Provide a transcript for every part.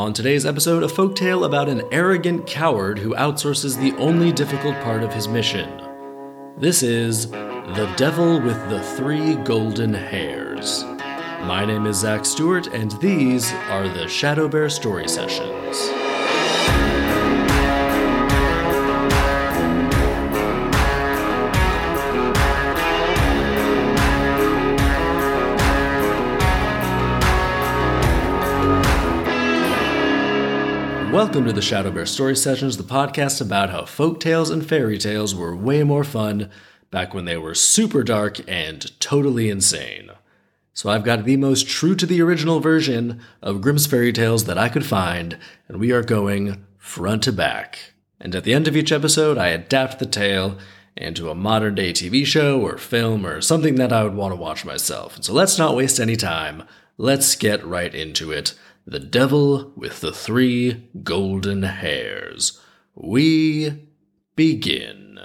On today's episode, a folktale about an arrogant coward who outsources the only difficult part of his mission. This is The Devil with the Three Golden Hairs. My name is Zach Stewart, and these are the Shadow Bear Story Sessions. Welcome to the Shadow Bear Story Sessions, the podcast about how folk tales and fairy tales were way more fun back when they were super dark and totally insane. So I've got the most true to the original version of Grimm's fairy tales that I could find, and we are going front to back. And at the end of each episode, I adapt the tale into a modern day TV show or film or something that I would want to watch myself. So let's not waste any time. Let's get right into it. The Devil with the Three Golden Hairs. We begin.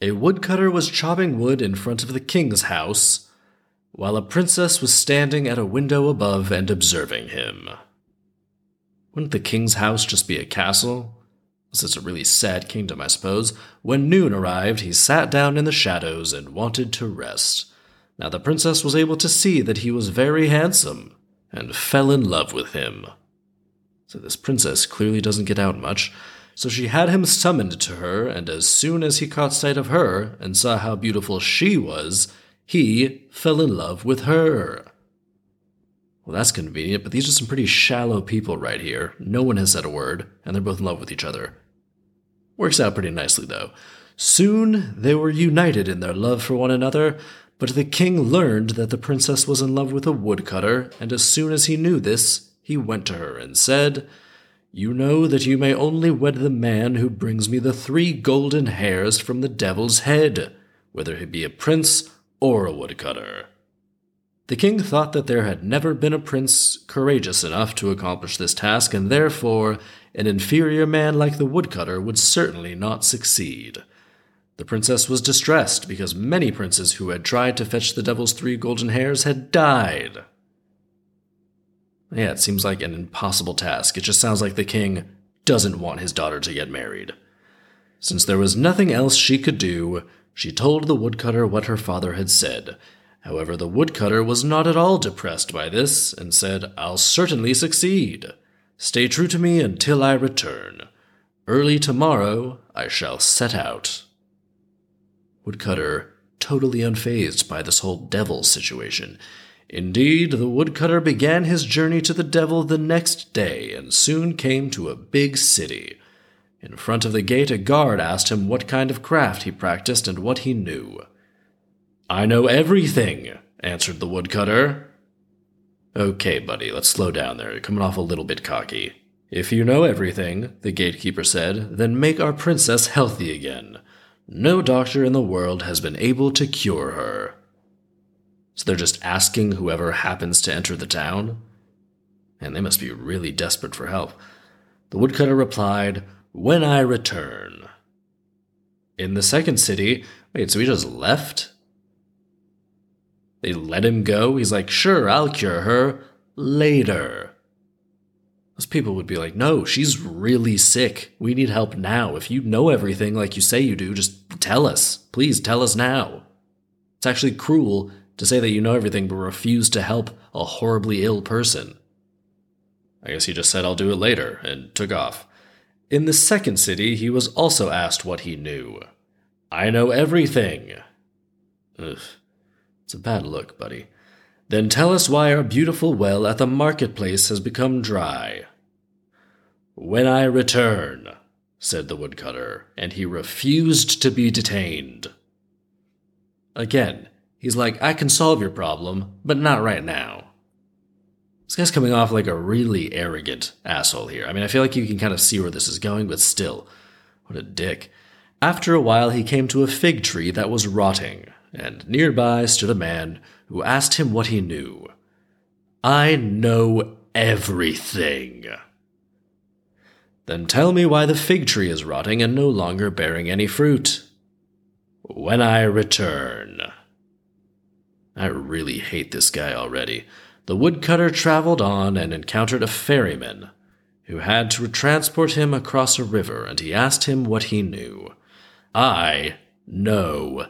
A woodcutter was chopping wood in front of the king's house, while a princess was standing at a window above and observing him. Wouldn't the king's house just be a castle? This is a really sad kingdom, I suppose. When noon arrived, he sat down in the shadows and wanted to rest. Now the princess was able to see that he was very handsome and fell in love with him. So this princess clearly doesn't get out much, so she had him summoned to her, and as soon as he caught sight of her and saw how beautiful she was, he fell in love with her. Well, that's convenient, but these are some pretty shallow people right here. No one has said a word, and they're both in love with each other. Works out pretty nicely, though. Soon they were united in their love for one another, but the king learned that the princess was in love with a woodcutter, and as soon as he knew this, he went to her and said, You know that you may only wed the man who brings me the three golden hairs from the devil's head, whether he be a prince or a woodcutter. The king thought that there had never been a prince courageous enough to accomplish this task, and therefore an inferior man like the woodcutter would certainly not succeed. The princess was distressed because many princes who had tried to fetch the devil's three golden hairs had died. Yeah, it seems like an impossible task. It just sounds like the king doesn't want his daughter to get married. Since there was nothing else she could do, she told the woodcutter what her father had said. However, the woodcutter was not at all depressed by this and said, I'll certainly succeed. Stay true to me until I return. Early tomorrow I shall set out. Woodcutter totally unfazed by this whole devil situation. Indeed, the woodcutter began his journey to the devil the next day and soon came to a big city. In front of the gate, a guard asked him what kind of craft he practiced and what he knew. I know everything, answered the woodcutter. Okay, buddy, let's slow down there. You're coming off a little bit cocky. If you know everything, the gatekeeper said, then make our princess healthy again. No doctor in the world has been able to cure her. So they're just asking whoever happens to enter the town? And they must be really desperate for help. The woodcutter replied, When I return. In the second city, wait, so he just left? They let him go? He's like, Sure, I'll cure her later. Those people would be like, no, she's really sick. We need help now. If you know everything like you say you do, just tell us. Please tell us now. It's actually cruel to say that you know everything but refuse to help a horribly ill person. I guess he just said, I'll do it later, and took off. In the second city, he was also asked what he knew. I know everything. Ugh. It's a bad look, buddy. Then tell us why our beautiful well at the marketplace has become dry. When I return, said the woodcutter, and he refused to be detained. Again, he's like, I can solve your problem, but not right now. This guy's coming off like a really arrogant asshole here. I mean, I feel like you can kind of see where this is going, but still, what a dick. After a while, he came to a fig tree that was rotting, and nearby stood a man who asked him what he knew. I know everything. Then tell me why the fig tree is rotting and no longer bearing any fruit. When I return. I really hate this guy already. The woodcutter traveled on and encountered a ferryman. who had to transport him across a river, and he asked him what he knew. I know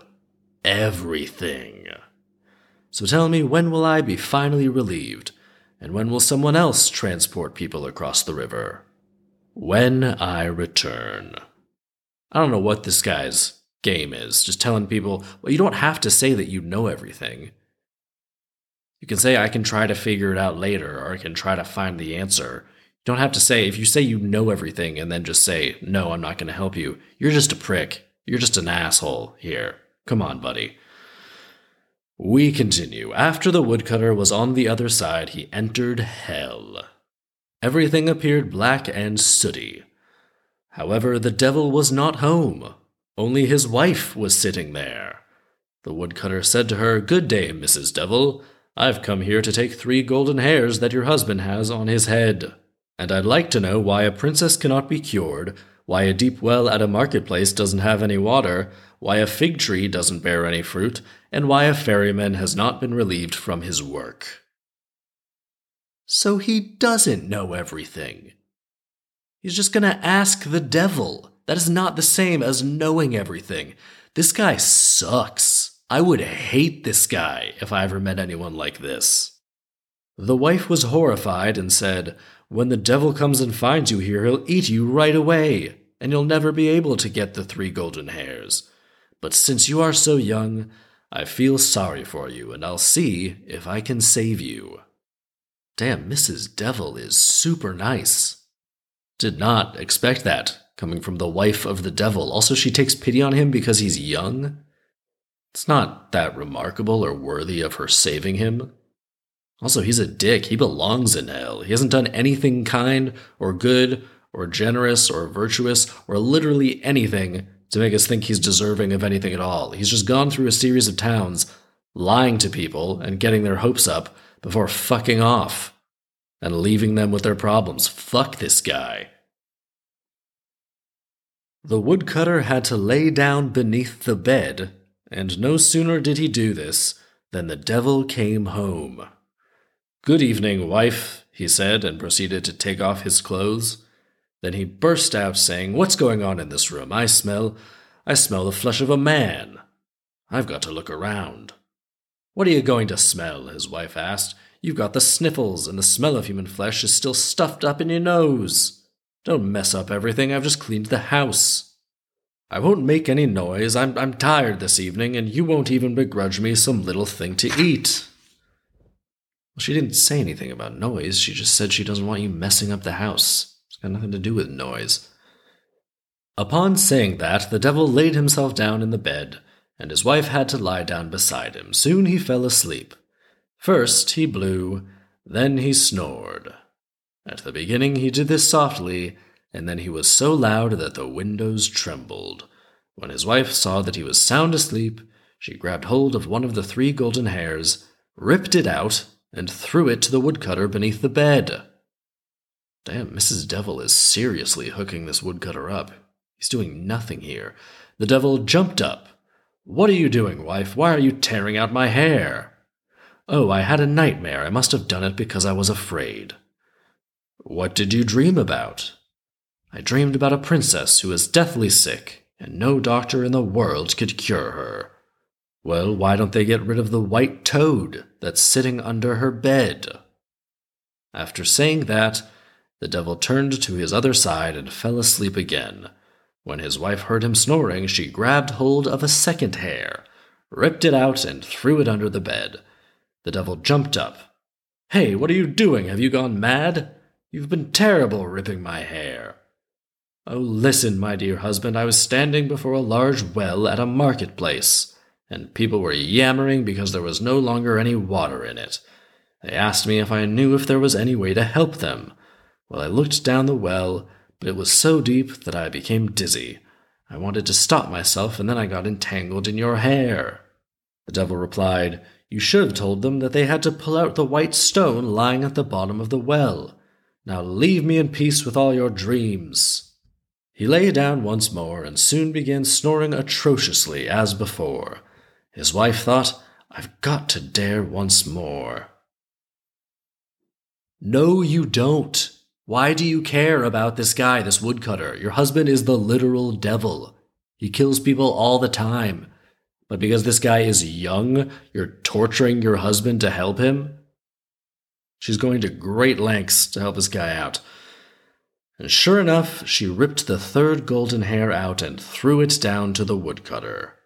everything. So tell me, when will I be finally relieved? And when will someone else transport people across the river? When I return. I don't know what this guy's game is. Just telling people, well, you don't have to say that you know everything. You can say, I can try to figure it out later, or I can try to find the answer. You don't have to say, if you say you know everything and then just say, no, I'm not going to help you, you're just a prick. You're just an asshole here. Come on, buddy. We continue. After the woodcutter was on the other side, he entered hell. Everything appeared black and sooty. However, the devil was not home. Only his wife was sitting there. The woodcutter said to her, Good day, Mrs. Devil. I've come here to take three golden hairs that your husband has on his head. And I'd like to know why a princess cannot be cured, why a deep well at a marketplace doesn't have any water, why a fig tree doesn't bear any fruit, and why a ferryman has not been relieved from his work. So he doesn't know everything. He's just going to ask the devil. That is not the same as knowing everything. This guy sucks. I would hate this guy if I ever met anyone like this. The wife was horrified and said, When the devil comes and finds you here, he'll eat you right away, and you'll never be able to get the three golden hairs. But since you are so young, I feel sorry for you, and I'll see if I can save you. Damn, Mrs. Devil is super nice. Did not expect that coming from the wife of the devil. Also, she takes pity on him because he's young. It's not that remarkable or worthy of her saving him. Also, he's a dick. He belongs in hell. He hasn't done anything kind or good or generous or virtuous or literally anything to make us think he's deserving of anything at all. He's just gone through a series of towns, lying to people and getting their hopes up before fucking off and leaving them with their problems. Fuck this guy. The woodcutter had to lay down beneath the bed, and no sooner did he do this than the devil came home. Good evening, wife, he said, and proceeded to take off his clothes. Then he burst out, saying, What's going on in this room? I smell. I smell the flesh of a man. I've got to look around. What are you going to smell? his wife asked. You've got the sniffles, and the smell of human flesh is still stuffed up in your nose. Don't mess up everything. I've just cleaned the house. I won't make any noise. I'm, I'm tired this evening, and you won't even begrudge me some little thing to eat. Well, she didn't say anything about noise. She just said she doesn't want you messing up the house. It's got nothing to do with noise. Upon saying that, the devil laid himself down in the bed, and his wife had to lie down beside him. Soon he fell asleep. First he blew, then he snored. At the beginning he did this softly, and then he was so loud that the windows trembled. When his wife saw that he was sound asleep, she grabbed hold of one of the three golden hairs, ripped it out, and threw it to the woodcutter beneath the bed. Damn, Mrs. Devil is seriously hooking this woodcutter up. He's doing nothing here. The devil jumped up. What are you doing, wife? Why are you tearing out my hair? Oh, I had a nightmare. I must have done it because I was afraid. What did you dream about? I dreamed about a princess who was deathly sick, and no doctor in the world could cure her. Well, why don't they get rid of the white toad that's sitting under her bed? After saying that, the devil turned to his other side and fell asleep again. When his wife heard him snoring, she grabbed hold of a second hair, ripped it out, and threw it under the bed. The devil jumped up. Hey, what are you doing? Have you gone mad? You've been terrible ripping my hair. Oh, listen, my dear husband, I was standing before a large well at a marketplace, and people were yammering because there was no longer any water in it. They asked me if I knew if there was any way to help them. Well, I looked down the well, but it was so deep that I became dizzy. I wanted to stop myself, and then I got entangled in your hair. The devil replied, You should have told them that they had to pull out the white stone lying at the bottom of the well. Now leave me in peace with all your dreams. He lay down once more and soon began snoring atrociously as before. His wife thought, I've got to dare once more. No, you don't. Why do you care about this guy, this woodcutter? Your husband is the literal devil. He kills people all the time. But because this guy is young, you're torturing your husband to help him? She's going to great lengths to help this guy out. And sure enough, she ripped the third golden hair out and threw it down to the woodcutter.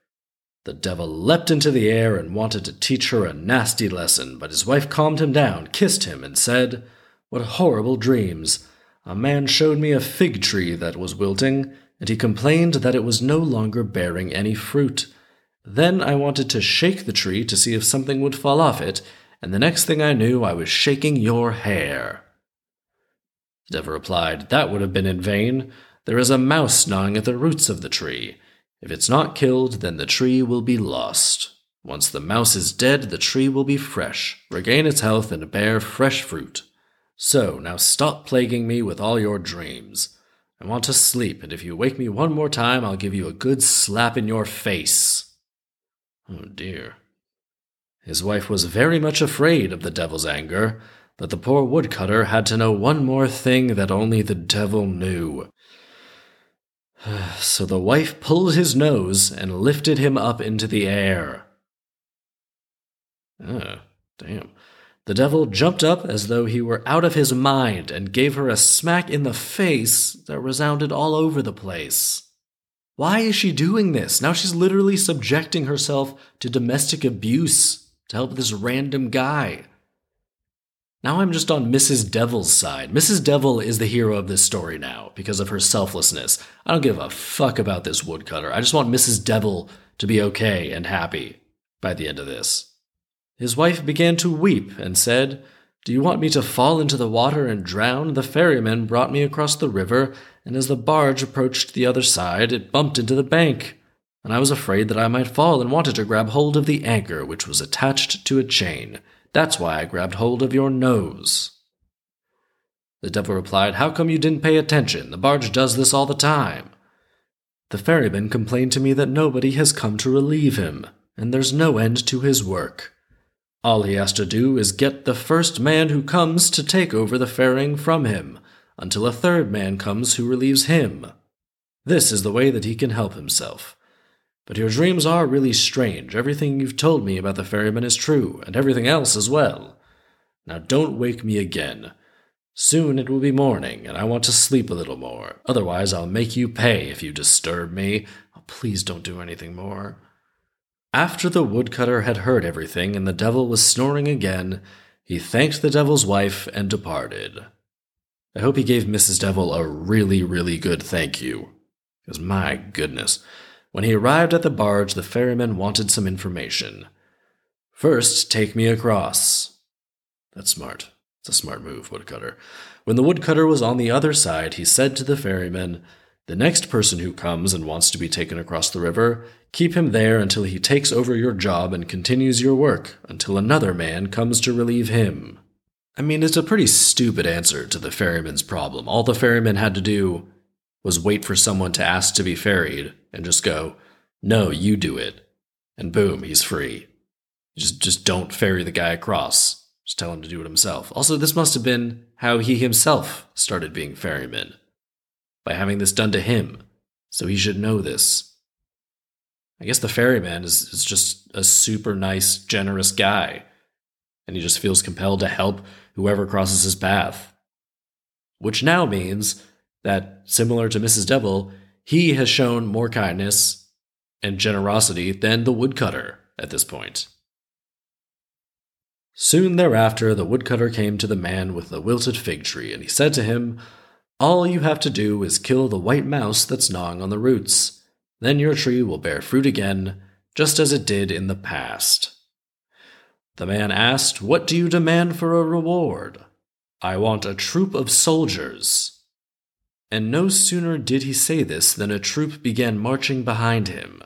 The devil leapt into the air and wanted to teach her a nasty lesson, but his wife calmed him down, kissed him, and said, What horrible dreams! A man showed me a fig tree that was wilting, and he complained that it was no longer bearing any fruit. Then I wanted to shake the tree to see if something would fall off it, and the next thing I knew, I was shaking your hair. Devil replied, That would have been in vain. There is a mouse gnawing at the roots of the tree. If it's not killed, then the tree will be lost. Once the mouse is dead, the tree will be fresh, regain its health, and bear fresh fruit. So, now stop plaguing me with all your dreams. I want to sleep, and if you wake me one more time, I'll give you a good slap in your face. Oh dear. His wife was very much afraid of the devil's anger, but the poor woodcutter had to know one more thing that only the devil knew. So the wife pulled his nose and lifted him up into the air. Oh, damn. The devil jumped up as though he were out of his mind and gave her a smack in the face that resounded all over the place. Why is she doing this? Now she's literally subjecting herself to domestic abuse to help this random guy. Now I'm just on Mrs. Devil's side. Mrs. Devil is the hero of this story now because of her selflessness. I don't give a fuck about this woodcutter. I just want Mrs. Devil to be okay and happy by the end of this. His wife began to weep and said, Do you want me to fall into the water and drown? The ferryman brought me across the river, and as the barge approached the other side, it bumped into the bank. And I was afraid that I might fall and wanted to grab hold of the anchor, which was attached to a chain. That's why I grabbed hold of your nose. The devil replied, How come you didn't pay attention? The barge does this all the time. The ferryman complained to me that nobody has come to relieve him, and there's no end to his work. All he has to do is get the first man who comes to take over the ferrying from him, until a third man comes who relieves him. This is the way that he can help himself. But your dreams are really strange. Everything you've told me about the ferryman is true, and everything else as well. Now don't wake me again. Soon it will be morning, and I want to sleep a little more. Otherwise, I'll make you pay if you disturb me. Oh, please don't do anything more. After the woodcutter had heard everything and the devil was snoring again, he thanked the devil's wife and departed. I hope he gave Mrs. Devil a really, really good thank you. Because my goodness. When he arrived at the barge, the ferryman wanted some information. First, take me across. That's smart. It's a smart move, Woodcutter. When the woodcutter was on the other side, he said to the ferryman, The next person who comes and wants to be taken across the river, keep him there until he takes over your job and continues your work until another man comes to relieve him. I mean, it's a pretty stupid answer to the ferryman's problem. All the ferryman had to do was wait for someone to ask to be ferried, and just go, no, you do it. And boom, he's free. Just, just don't ferry the guy across. Just tell him to do it himself. Also, this must have been how he himself started being ferryman. By having this done to him. So he should know this. I guess the ferryman is, is just a super nice, generous guy. And he just feels compelled to help whoever crosses his path. Which now means that, similar to Mrs. Devil, he has shown more kindness and generosity than the woodcutter at this point. Soon thereafter, the woodcutter came to the man with the wilted fig tree, and he said to him, All you have to do is kill the white mouse that's gnawing on the roots. Then your tree will bear fruit again, just as it did in the past. The man asked, What do you demand for a reward? I want a troop of soldiers. And no sooner did he say this than a troop began marching behind him.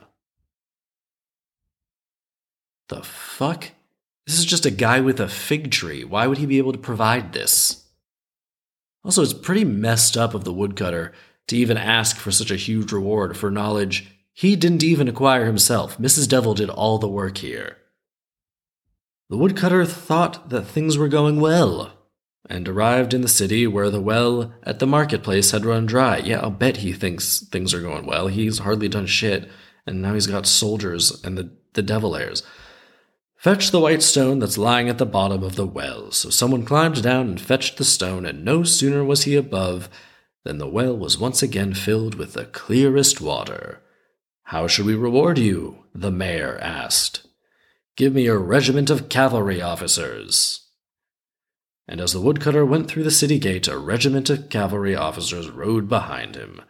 The fuck? This is just a guy with a fig tree. Why would he be able to provide this? Also, it's pretty messed up of the woodcutter to even ask for such a huge reward for knowledge he didn't even acquire himself. Mrs. Devil did all the work here. The woodcutter thought that things were going well. and arrived in the city where the well at the marketplace had run dry. Yeah, I'll bet he thinks things are going well. He's hardly done shit, and now he's got soldiers and the, the devil heirs. Fetch the white stone that's lying at the bottom of the well. So someone climbed down and fetched the stone, and no sooner was he above than the well was once again filled with the clearest water. How shall we reward you? the mayor asked. Give me a regiment of cavalry officers. And as the woodcutter went through the city gate, a regiment of cavalry officers rode behind him.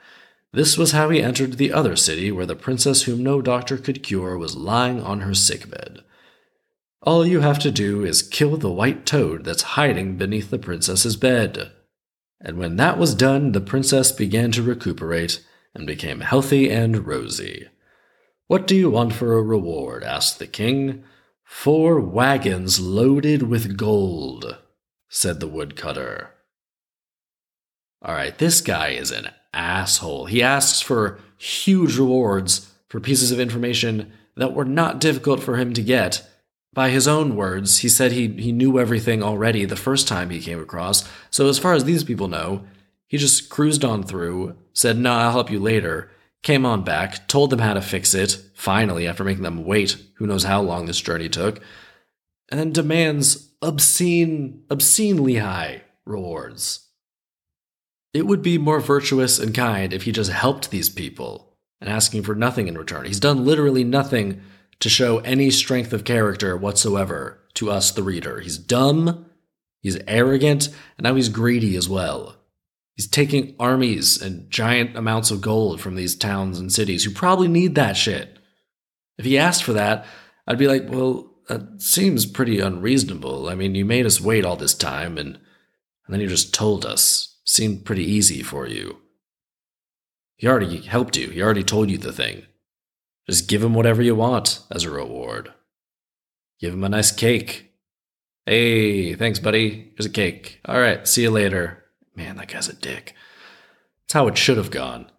This was how he entered the other city where the princess whom no doctor could cure was lying on her sickbed. All you have to do is kill the white toad that's hiding beneath the princess's bed. And when that was done, the princess began to recuperate and became healthy and rosy. What do you want for a reward? asked the king. Four wagons loaded with gold, said the woodcutter. All right, this guy is an asshole. He asks for huge rewards for pieces of information that were not difficult for him to get by his own words, he said he, he knew everything already the first time he came across. So, as far as these people know, he just cruised on through, said, No, I'll help you later, came on back, told them how to fix it, finally, after making them wait who knows how long this journey took, and then demands obscene, obscenely high rewards. It would be more virtuous and kind if he just helped these people and asking for nothing in return. He's done literally nothing to show any strength of character whatsoever to us, the reader. He's dumb, he's arrogant, and now he's greedy as well. He's taking armies and giant amounts of gold from these towns and cities who probably need that shit. If he asked for that, I'd be like, well, that seems pretty unreasonable. I mean, you made us wait all this time, and, and then you just told us. Seemed pretty easy for you. He already helped you, he already told you the thing. Just give him whatever you want as a reward. Give him a nice cake. Hey, thanks, buddy. Here's a cake. All right, see you later. Man, that guy's a dick. That's how it should have gone.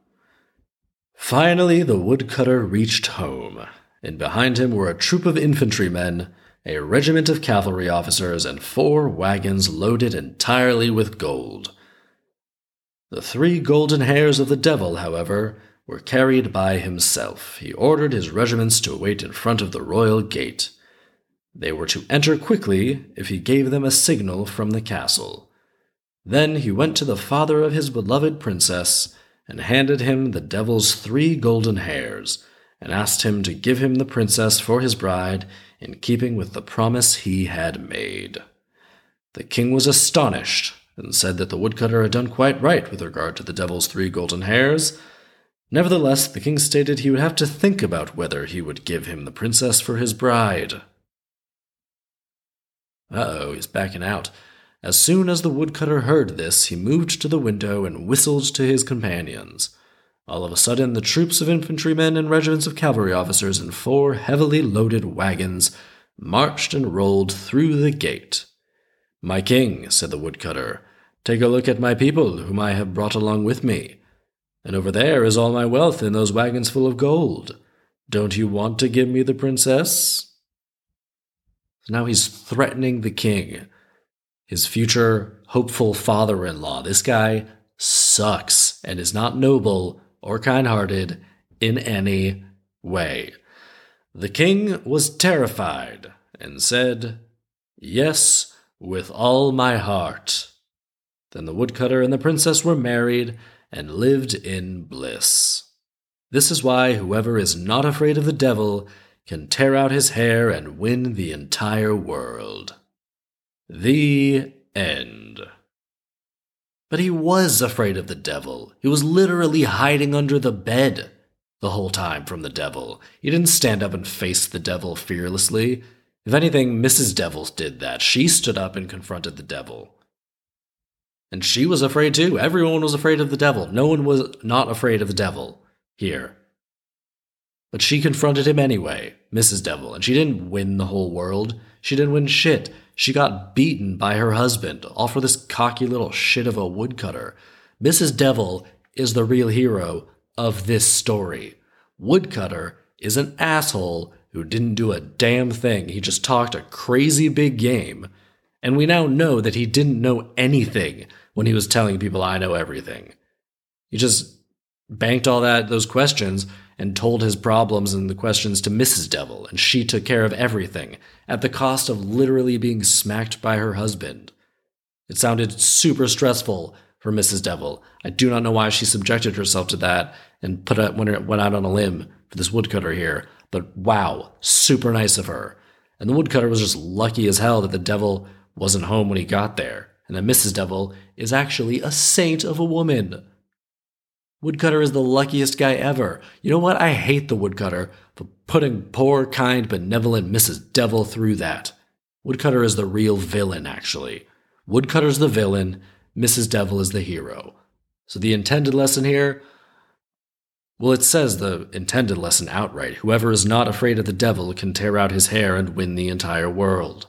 Finally, the woodcutter reached home, and behind him were a troop of infantrymen, a regiment of cavalry officers, and four wagons loaded entirely with gold. The three golden hairs of the devil, however, were carried by himself. He ordered his regiments to wait in front of the royal gate. They were to enter quickly if he gave them a signal from the castle. Then he went to the father of his beloved princess and handed him the devil's three golden hairs, and asked him to give him the princess for his bride in keeping with the promise he had made. The king was astonished and said that the woodcutter had done quite right with regard to the devil's three golden hairs, Nevertheless, the king stated he would have to think about whether he would give him the princess for his bride. Uh oh, he's backing out. As soon as the woodcutter heard this, he moved to the window and whistled to his companions. All of a sudden, the troops of infantrymen and regiments of cavalry officers in four heavily loaded wagons marched and rolled through the gate. My king, said the woodcutter, take a look at my people, whom I have brought along with me. And over there is all my wealth in those wagons full of gold. Don't you want to give me the princess? Now he's threatening the king, his future hopeful father in law. This guy sucks and is not noble or kind hearted in any way. The king was terrified and said, Yes, with all my heart. Then the woodcutter and the princess were married and lived in bliss. This is why whoever is not afraid of the devil can tear out his hair and win the entire world. The end. But he was afraid of the devil. He was literally hiding under the bed the whole time from the devil. He didn't stand up and face the devil fearlessly. If anything, Mrs. Devils did that. She stood up and confronted the devil. And she was afraid too. Everyone was afraid of the devil. No one was not afraid of the devil here. But she confronted him anyway, Mrs. Devil, and she didn't win the whole world. She didn't win shit. She got beaten by her husband, all for this cocky little shit of a woodcutter. Mrs. Devil is the real hero of this story. Woodcutter is an asshole who didn't do a damn thing. He just talked a crazy big game And we now know that he didn't know anything when he was telling people, I know everything. He just banked all that, those questions, and told his problems and the questions to Mrs. Devil, and she took care of everything at the cost of literally being smacked by her husband. It sounded super stressful for Mrs. Devil. I do not know why she subjected herself to that and put out, went, went out on a limb for this woodcutter here, but wow, super nice of her. And the woodcutter was just lucky as hell that the devil wasn't home when he got there, and that Mrs. Devil is actually a saint of a woman. Woodcutter is the luckiest guy ever. You know what? I hate the woodcutter for putting poor, kind, benevolent Mrs. Devil through that. Woodcutter is the real villain, actually. Woodcutter's the villain, Mrs. Devil is the hero. So the intended lesson here well, it says the intended lesson outright whoever is not afraid of the devil can tear out his hair and win the entire world.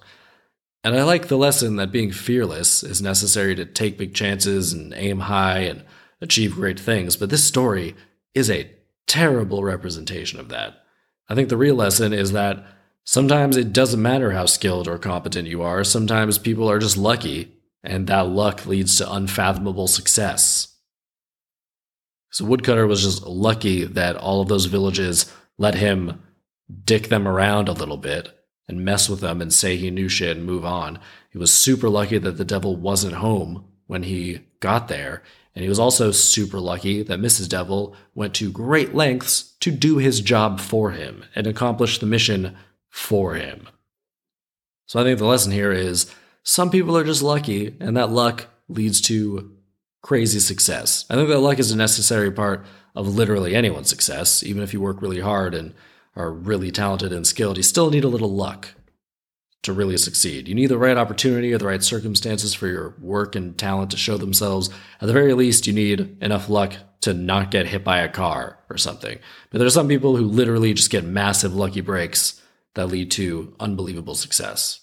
And I like the lesson that being fearless is necessary to take big chances and aim high and achieve great things, but this story is a terrible representation of that. I think the real lesson is that sometimes it doesn't matter how skilled or competent you are, sometimes people are just lucky, and that luck leads to unfathomable success. So Woodcutter was just lucky that all of those villages let him dick them around a little bit and mess with them and say he knew shit and move on. He was super lucky that the devil wasn't home when he got there, and he was also super lucky that Mrs. Devil went to great lengths to do his job for him and accomplish the mission for him. So I think the lesson here is some people are just lucky, and that luck leads to crazy success. I think that luck is a necessary part of literally anyone's success. Even if you work really hard and are really talented and skilled, you still need a little luck to really succeed. You need the right opportunity or the right circumstances for your work and talent to show themselves. At the very least, you need enough luck to not get hit by a car or something. But there are some people who literally just get massive lucky breaks that lead to unbelievable success.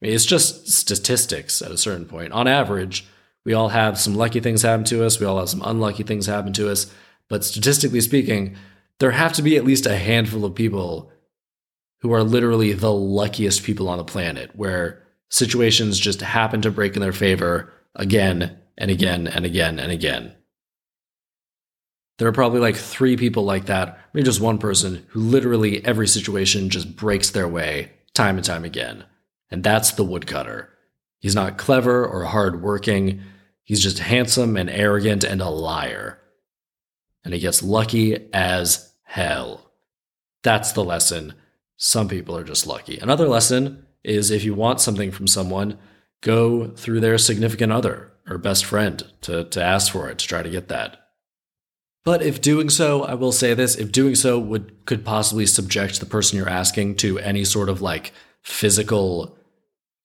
I mean, it's just statistics at a certain point. On average, we all have some lucky things happen to us, we all have some unlucky things happen to us. But statistically speaking, there have to be at least a handful of people who are literally the luckiest people on the planet, where situations just happen to break in their favor again and again and again and again. There are probably like three people like that, maybe just one person, who literally every situation just breaks their way time and time again. And that's the woodcutter. He's not clever or hardworking. He's just handsome and arrogant and a liar. And he gets lucky as hell. That's the lesson some people are just lucky. Another lesson is if you want something from someone, go through their significant other or best friend to, to ask for it, to try to get that. But if doing so, I will say this, if doing so would could possibly subject the person you're asking to any sort of like physical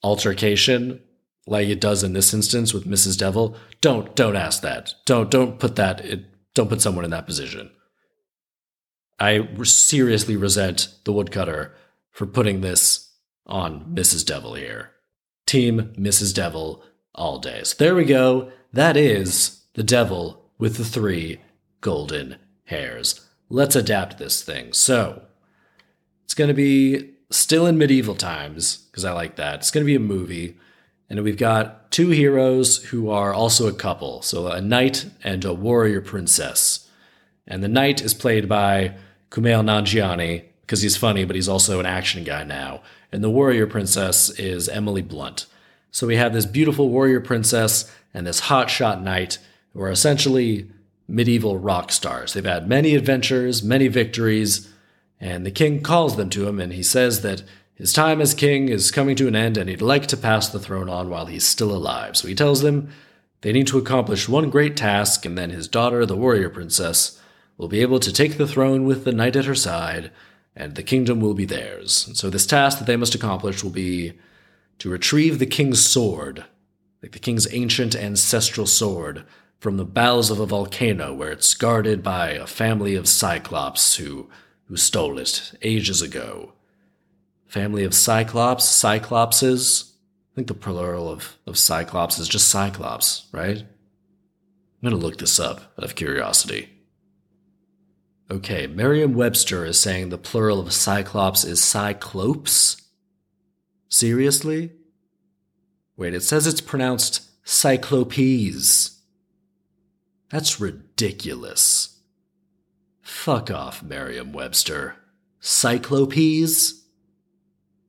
altercation, like it does in this instance with Mrs. Devil, don't don't ask that. Don't don't put that it, don't put someone in that position. I seriously resent the woodcutter for putting this on Mrs. Devil here. Team Mrs. Devil all day. So there we go. That is the devil with the three golden hairs. Let's adapt this thing. So it's going to be still in medieval times, because I like that. It's going to be a movie. And we've got two heroes who are also a couple. So a knight and a warrior princess. And the knight is played by Kumail Nanjiani, because he's funny, but he's also an action guy now. And the warrior princess is Emily Blunt. So we have this beautiful warrior princess and this hotshot knight who are essentially medieval rock stars. They've had many adventures, many victories, and the king calls them to him and he says that his time as king is coming to an end and he'd like to pass the throne on while he's still alive. So he tells them they need to accomplish one great task and then his daughter, the warrior princess, will be able to take the throne with the knight at her side, and the kingdom will be theirs. So, this task that they must accomplish will be to retrieve the king's sword, like the king's ancient ancestral sword, from the bowels of a volcano where it's guarded by a family of cyclops who, who stole it ages ago. Family of cyclops, cyclopses. I think the plural of, of cyclops is just cyclops, right? I'm to look this up out of curiosity. Okay, Merriam Webster is saying the plural of cyclops is cyclopes? Seriously? Wait, it says it's pronounced Cyclopes. That's ridiculous. Fuck off, Merriam Webster. Cyclopes?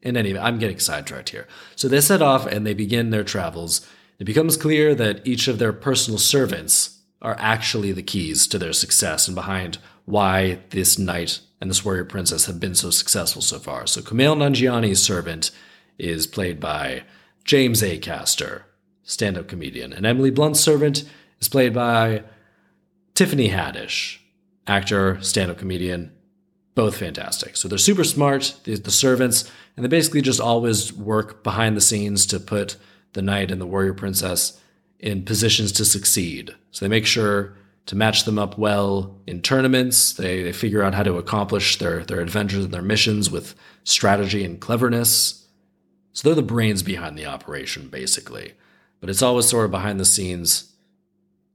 In any event, I'm getting sidetracked here. So they set off and they begin their travels. It becomes clear that each of their personal servants are actually the keys to their success and behind why this knight and this warrior princess have been so successful so far. So Kumail Nanjiani's servant is played by James Acaster, stand-up comedian, and Emily Blunt's servant is played by Tiffany Haddish, actor, stand-up comedian, both fantastic. So they're super smart, the, the servants, and they basically just always work behind the scenes to put the knight and the warrior princess in positions to succeed. So they make sure to match them up well in tournaments. They, they figure out how to accomplish their, their adventures and their missions with strategy and cleverness. So they're the brains behind the operation, basically. But it's always sort of behind the scenes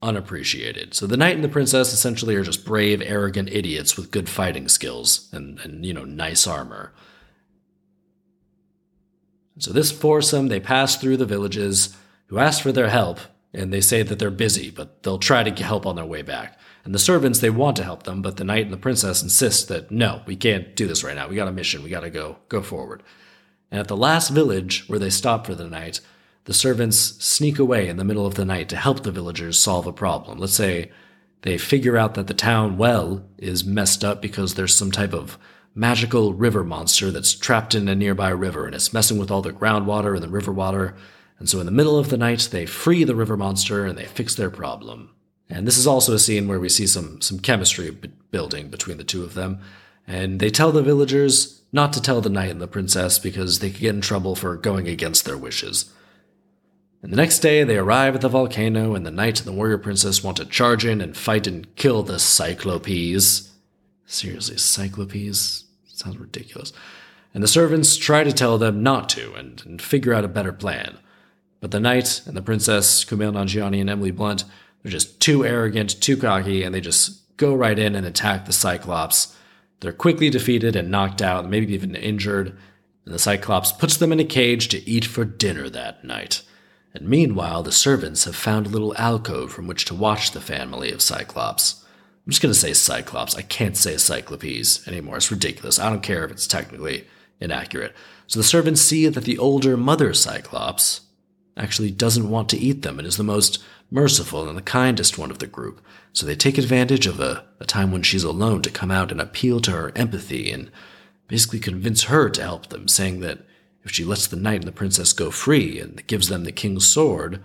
unappreciated. So the knight and the princess essentially are just brave, arrogant idiots with good fighting skills and, and you know, nice armor. So this foursome, they pass through the villages who ask for their help, and they say that they're busy, but they'll try to get help on their way back. And the servants, they want to help them, but the knight and the princess insist that no, we can't do this right now. We got a mission. We got to go go forward. And at the last village where they stop for the night, the servants sneak away in the middle of the night to help the villagers solve a problem. Let's say they figure out that the town well is messed up because there's some type of magical river monster that's trapped in a nearby river and it's messing with all the groundwater and the river water. And so in the middle of the night, they free the river monster and they fix their problem. And this is also a scene where we see some, some chemistry b- building between the two of them. And they tell the villagers not to tell the knight and the princess because they could get in trouble for going against their wishes. And the next day, they arrive at the volcano, and the knight and the warrior princess want to charge in and fight and kill the Cyclopes. Seriously, Cyclopes? Sounds ridiculous. And the servants try to tell them not to and, and figure out a better plan. But the knight and the princess, Kumail Nanjiani and Emily Blunt, they're just too arrogant, too cocky, and they just go right in and attack the Cyclops. They're quickly defeated and knocked out, maybe even injured, and the Cyclops puts them in a cage to eat for dinner that night and meanwhile the servants have found a little alcove from which to watch the family of Cyclops. I'm just to say Cyclops. I can't say Cyclopes anymore. It's ridiculous. I don't care if it's technically inaccurate. So the servants see that the older mother Cyclops actually doesn't want to eat them and is the most merciful and the kindest one of the group. So they take advantage of a, a time when she's alone to come out and appeal to her empathy and basically convince her to help them, saying that if she lets the knight and the princess go free and gives them the king's sword,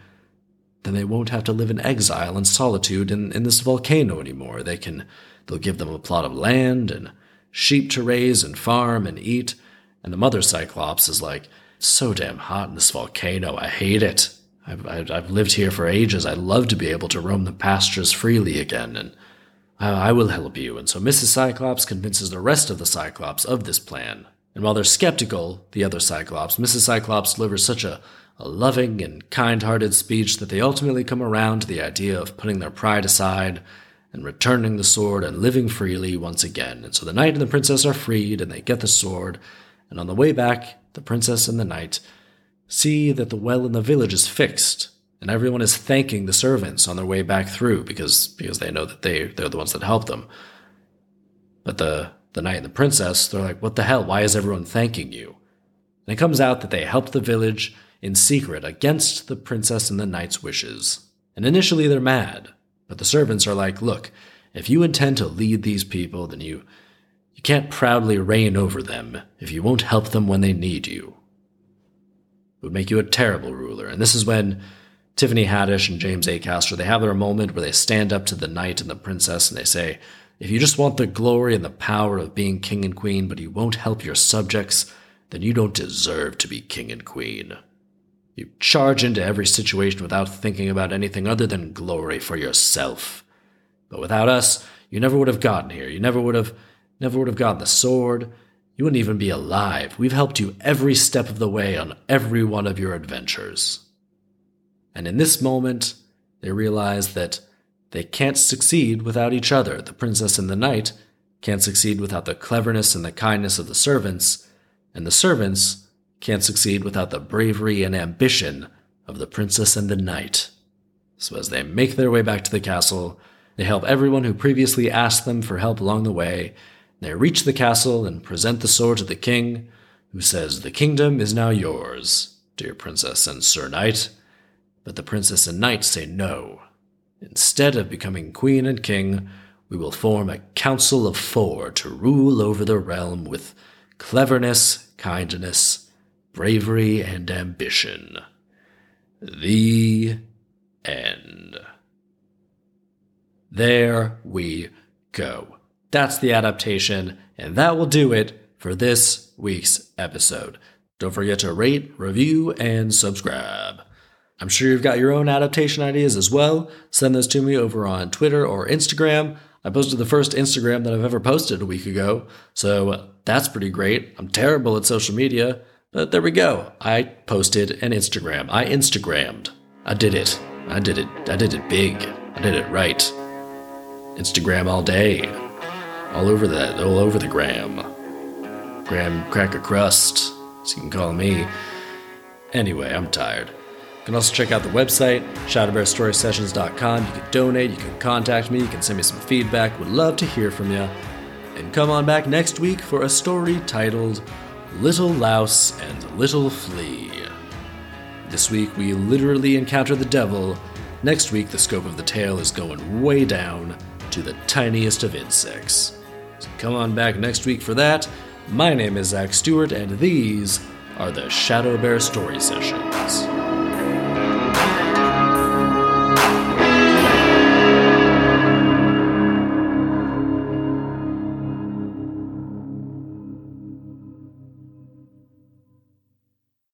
then they won't have to live in exile and solitude in, in this volcano anymore. They can they'll give them a plot of land and sheep to raise and farm and eat. And the mother Cyclops is like, so damn hot in this volcano. I hate it. I've, I've, lived here for ages. I'd love to be able to roam the pastures freely again, and I, I will help you. And so Mrs. Cyclops convinces the rest of the Cyclops of this plan, and while they're skeptical, the other Cyclops, Mrs. Cyclops delivers such a, a loving and kind hearted speech that they ultimately come around to the idea of putting their pride aside and returning the sword and living freely once again. And so the knight and the princess are freed and they get the sword. And on the way back, the princess and the knight see that the well in the village is fixed. And everyone is thanking the servants on their way back through because, because they know that they, they're the ones that helped them. But the the knight and the princess, they're like, What the hell? Why is everyone thanking you? And it comes out that they helped the village in secret against the princess and the knight's wishes. And initially they're mad, but the servants are like, Look, if you intend to lead these people, then you you can't proudly reign over them if you won't help them when they need you. It would make you a terrible ruler. And this is when Tiffany Haddish and James Acaster, they have their moment where they stand up to the knight and the princess and they say, if you just want the glory and the power of being king and queen, but you won't help your subjects, then you don't deserve to be king and queen. You charge into every situation without thinking about anything other than glory for yourself. But without us, you never would have gotten here. You never would have never would have gotten the sword. You wouldn't even be alive. We've helped you every step of the way on every one of your adventures. And in this moment, they realize that they can't succeed without each other. The princess and the knight can't succeed without the cleverness and the kindness of the servants, and the servants can't succeed without the bravery and ambition of the princess and the knight. So, as they make their way back to the castle, they help everyone who previously asked them for help along the way. They reach the castle and present the sword to the king, who says, The kingdom is now yours, dear princess and sir knight. But the princess and knight say no. Instead of becoming queen and king, we will form a council of four to rule over the realm with cleverness, kindness, bravery, and ambition. The end. There we go. That's the adaptation, and that will do it for this week's episode. Don't forget to rate, review, and subscribe. I'm sure you've got your own adaptation ideas as well. Send those to me over on Twitter or Instagram. I posted the first Instagram that I've ever posted a week ago, so that's pretty great. I'm terrible at social media, but there we go. I posted an Instagram. I Instagrammed. I did it. I did it. I did it big. I did it right. Instagram all day. All over that, all over the gram. Graham Cracker Crust, as you can call me. Anyway, I'm tired. You can also check out the website, shadowbearstorysessions.com. You can donate, you can contact me, you can send me some feedback. Would love to hear from you. And come on back next week for a story titled Little Louse and Little Flea. This week we literally encounter the devil. Next week, the scope of the tale is going way down to the tiniest of insects. So come on back next week for that. My name is Zach Stewart, and these are the Shadow Bear Story Sessions.